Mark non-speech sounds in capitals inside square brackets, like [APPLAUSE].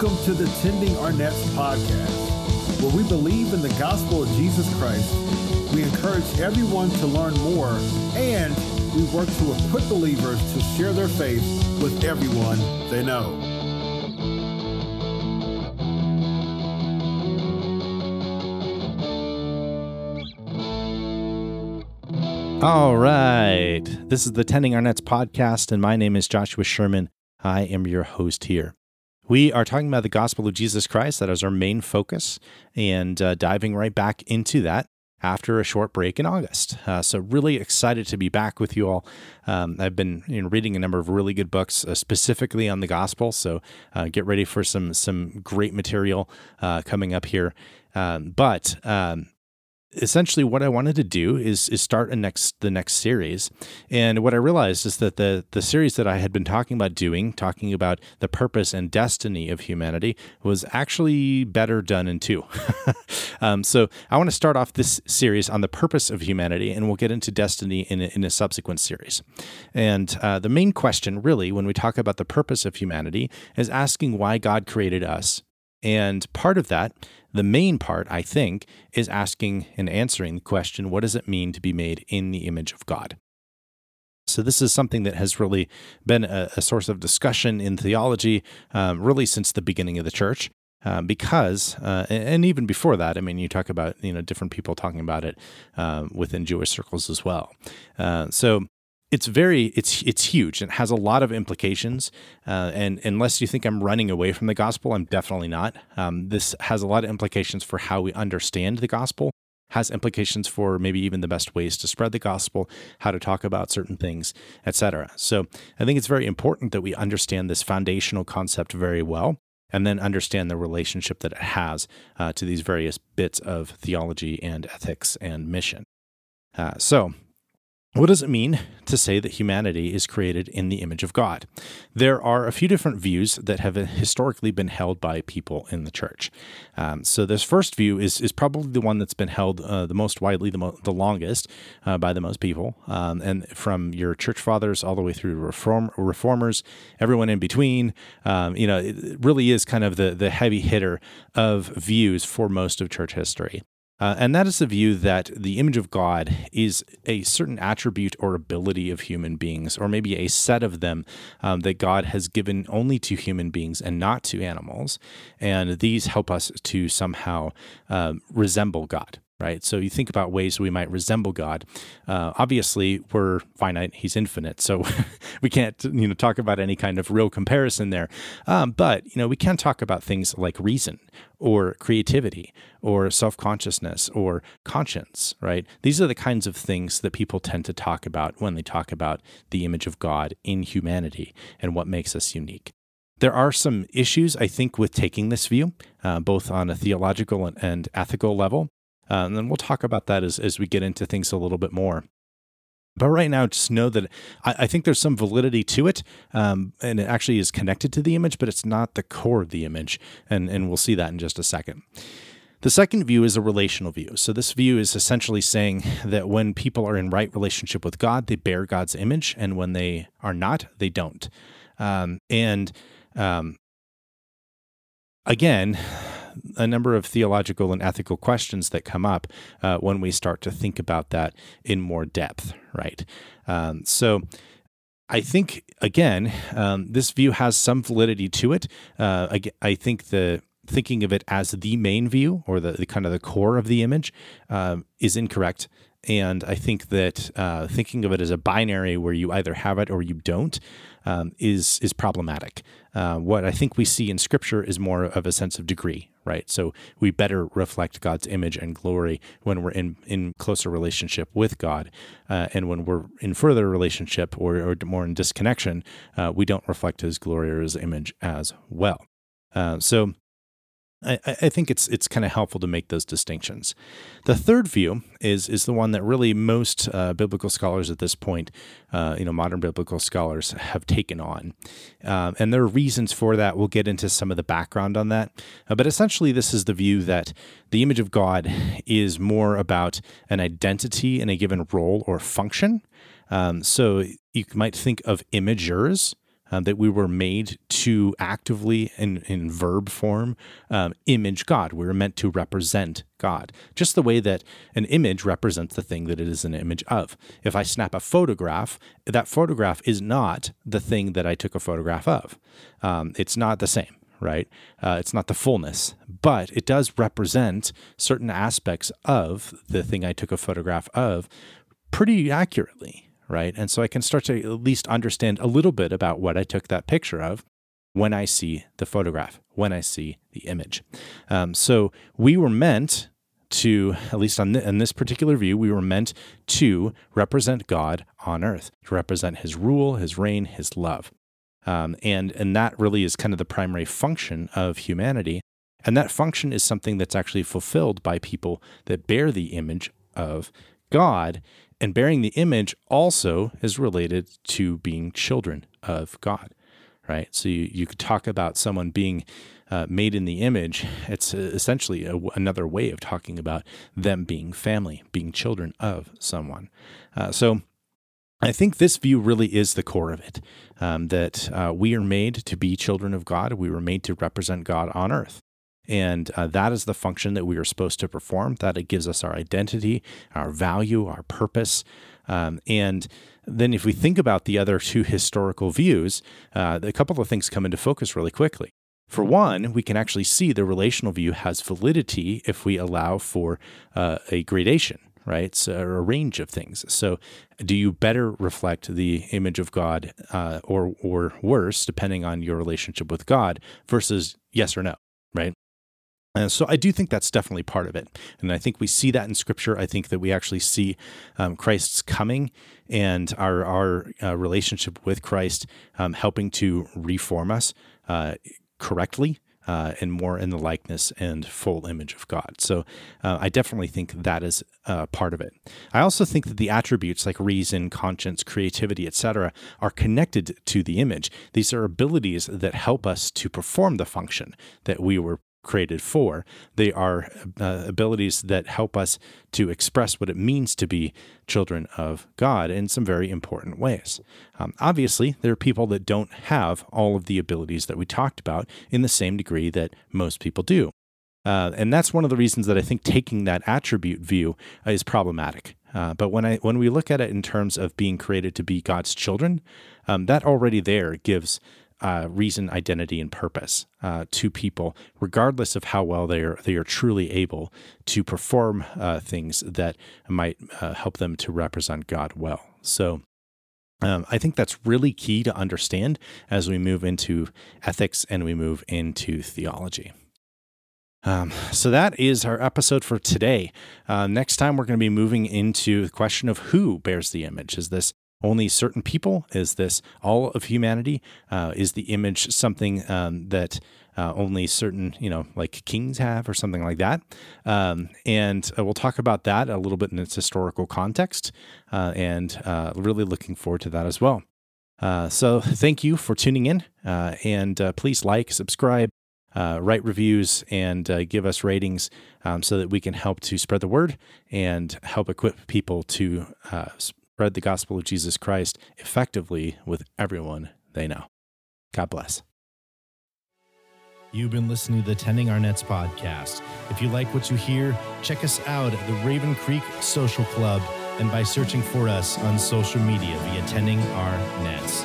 Welcome to the Tending Our Nets podcast, where we believe in the gospel of Jesus Christ. We encourage everyone to learn more, and we work to equip believers to share their faith with everyone they know. All right. This is the Tending Our Nets podcast, and my name is Joshua Sherman. I am your host here. We are talking about the gospel of Jesus Christ. That is our main focus, and uh, diving right back into that after a short break in August. Uh, so, really excited to be back with you all. Um, I've been you know, reading a number of really good books, uh, specifically on the gospel. So, uh, get ready for some some great material uh, coming up here. Um, but um, essentially what I wanted to do is is start a next the next series. And what I realized is that the the series that I had been talking about doing, talking about the purpose and destiny of humanity, was actually better done in two. [LAUGHS] um, so I want to start off this series on the purpose of humanity, and we'll get into destiny in a, in a subsequent series. And uh, the main question, really, when we talk about the purpose of humanity, is asking why God created us. And part of that the main part, I think, is asking and answering the question what does it mean to be made in the image of God? So, this is something that has really been a, a source of discussion in theology, um, really since the beginning of the church. Uh, because, uh, and even before that, I mean, you talk about you know different people talking about it uh, within Jewish circles as well. Uh, so it's very it's it's huge. It has a lot of implications uh, and unless you think i'm running away from the gospel i'm definitely not. Um, this has a lot of implications for how we understand the gospel has implications for maybe even the best ways to spread the gospel how to talk about certain things etc so i think it's very important that we understand this foundational concept very well and then understand the relationship that it has uh, to these various bits of theology and ethics and mission. Uh, so what does it mean to say that humanity is created in the image of God? There are a few different views that have historically been held by people in the church. Um, so, this first view is, is probably the one that's been held uh, the most widely, the, mo- the longest uh, by the most people. Um, and from your church fathers all the way through reform, reformers, everyone in between, um, you know, it really is kind of the, the heavy hitter of views for most of church history. Uh, and that is the view that the image of God is a certain attribute or ability of human beings, or maybe a set of them um, that God has given only to human beings and not to animals. And these help us to somehow uh, resemble God right? So you think about ways we might resemble God. Uh, obviously, we're finite; He's infinite, so [LAUGHS] we can't, you know, talk about any kind of real comparison there. Um, but you know, we can talk about things like reason, or creativity, or self consciousness, or conscience, right? These are the kinds of things that people tend to talk about when they talk about the image of God in humanity and what makes us unique. There are some issues, I think, with taking this view, uh, both on a theological and, and ethical level. Uh, and then we'll talk about that as, as we get into things a little bit more. But right now, just know that I, I think there's some validity to it, um, and it actually is connected to the image, but it's not the core of the image. And, and we'll see that in just a second. The second view is a relational view. So, this view is essentially saying that when people are in right relationship with God, they bear God's image, and when they are not, they don't. Um, and um, again, a number of theological and ethical questions that come up uh, when we start to think about that in more depth, right? Um, so, I think again, um, this view has some validity to it. Uh, I, I, think the thinking of it as the main view or the, the kind of the core of the image um, is incorrect. And I think that uh, thinking of it as a binary where you either have it or you don't um, is is problematic. Uh, what I think we see in Scripture is more of a sense of degree, right? So we better reflect God's image and glory when we're in in closer relationship with God, uh, and when we're in further relationship or, or more in disconnection, uh, we don't reflect His glory or His image as well. Uh, so I, I think it's it's kind of helpful to make those distinctions. The third view is is the one that really most uh, biblical scholars at this point, uh, you know, modern biblical scholars have taken on, um, and there are reasons for that. We'll get into some of the background on that, uh, but essentially, this is the view that the image of God is more about an identity in a given role or function. Um, so you might think of imagers uh, that we were made to actively, in, in verb form, um, image God. We were meant to represent God, just the way that an image represents the thing that it is an image of. If I snap a photograph, that photograph is not the thing that I took a photograph of. Um, it's not the same right? Uh, it's not the fullness, but it does represent certain aspects of the thing I took a photograph of pretty accurately, right? And so I can start to at least understand a little bit about what I took that picture of when I see the photograph, when I see the image. Um, so we were meant to, at least on in this particular view, we were meant to represent God on earth, to represent His rule, His reign, His love, um, and and that really is kind of the primary function of humanity. And that function is something that's actually fulfilled by people that bear the image of God and bearing the image also is related to being children of God, right? So you, you could talk about someone being uh, made in the image. It's essentially a, another way of talking about them being family, being children of someone. Uh, so I think this view really is the core of it um, that uh, we are made to be children of God. We were made to represent God on earth. And uh, that is the function that we are supposed to perform, that it gives us our identity, our value, our purpose. Um, and then if we think about the other two historical views, uh, a couple of things come into focus really quickly. For one, we can actually see the relational view has validity if we allow for uh, a gradation, right? So, a range of things. So, do you better reflect the image of God uh, or, or worse, depending on your relationship with God, versus yes or no, And so I do think that's definitely part of it. And I think we see that in scripture. I think that we actually see um, Christ's coming and our, our uh, relationship with Christ um, helping to reform us uh, correctly. Uh, and more in the likeness and full image of God. So uh, I definitely think that is uh, part of it. I also think that the attributes like reason, conscience, creativity, etc., are connected to the image. These are abilities that help us to perform the function that we were created for. They are uh, abilities that help us to express what it means to be children of God in some very important ways. Um, obviously, there are people that don't have all of the abilities that we talked about in the same degree that most people do. Uh, and that's one of the reasons that I think taking that attribute view is problematic. Uh, but when I when we look at it in terms of being created to be God's children, um, that already there gives uh, reason, identity, and purpose uh, to people, regardless of how well they are they are truly able to perform uh, things that might uh, help them to represent God well. So. Um, I think that's really key to understand as we move into ethics and we move into theology. Um, so that is our episode for today. Uh, next time, we're going to be moving into the question of who bears the image. Is this only certain people? Is this all of humanity? Uh, is the image something um, that uh, only certain, you know, like kings have or something like that? Um, and uh, we'll talk about that a little bit in its historical context uh, and uh, really looking forward to that as well. Uh, so thank you for tuning in and please like, subscribe, write reviews, and give us ratings um, so that we can help to spread the word and help equip people to spread the gospel of Jesus Christ effectively with everyone they know. God bless. You've been listening to the Tending Our Nets podcast. If you like what you hear, check us out at the Raven Creek Social Club and by searching for us on social media via Tending Our Nets.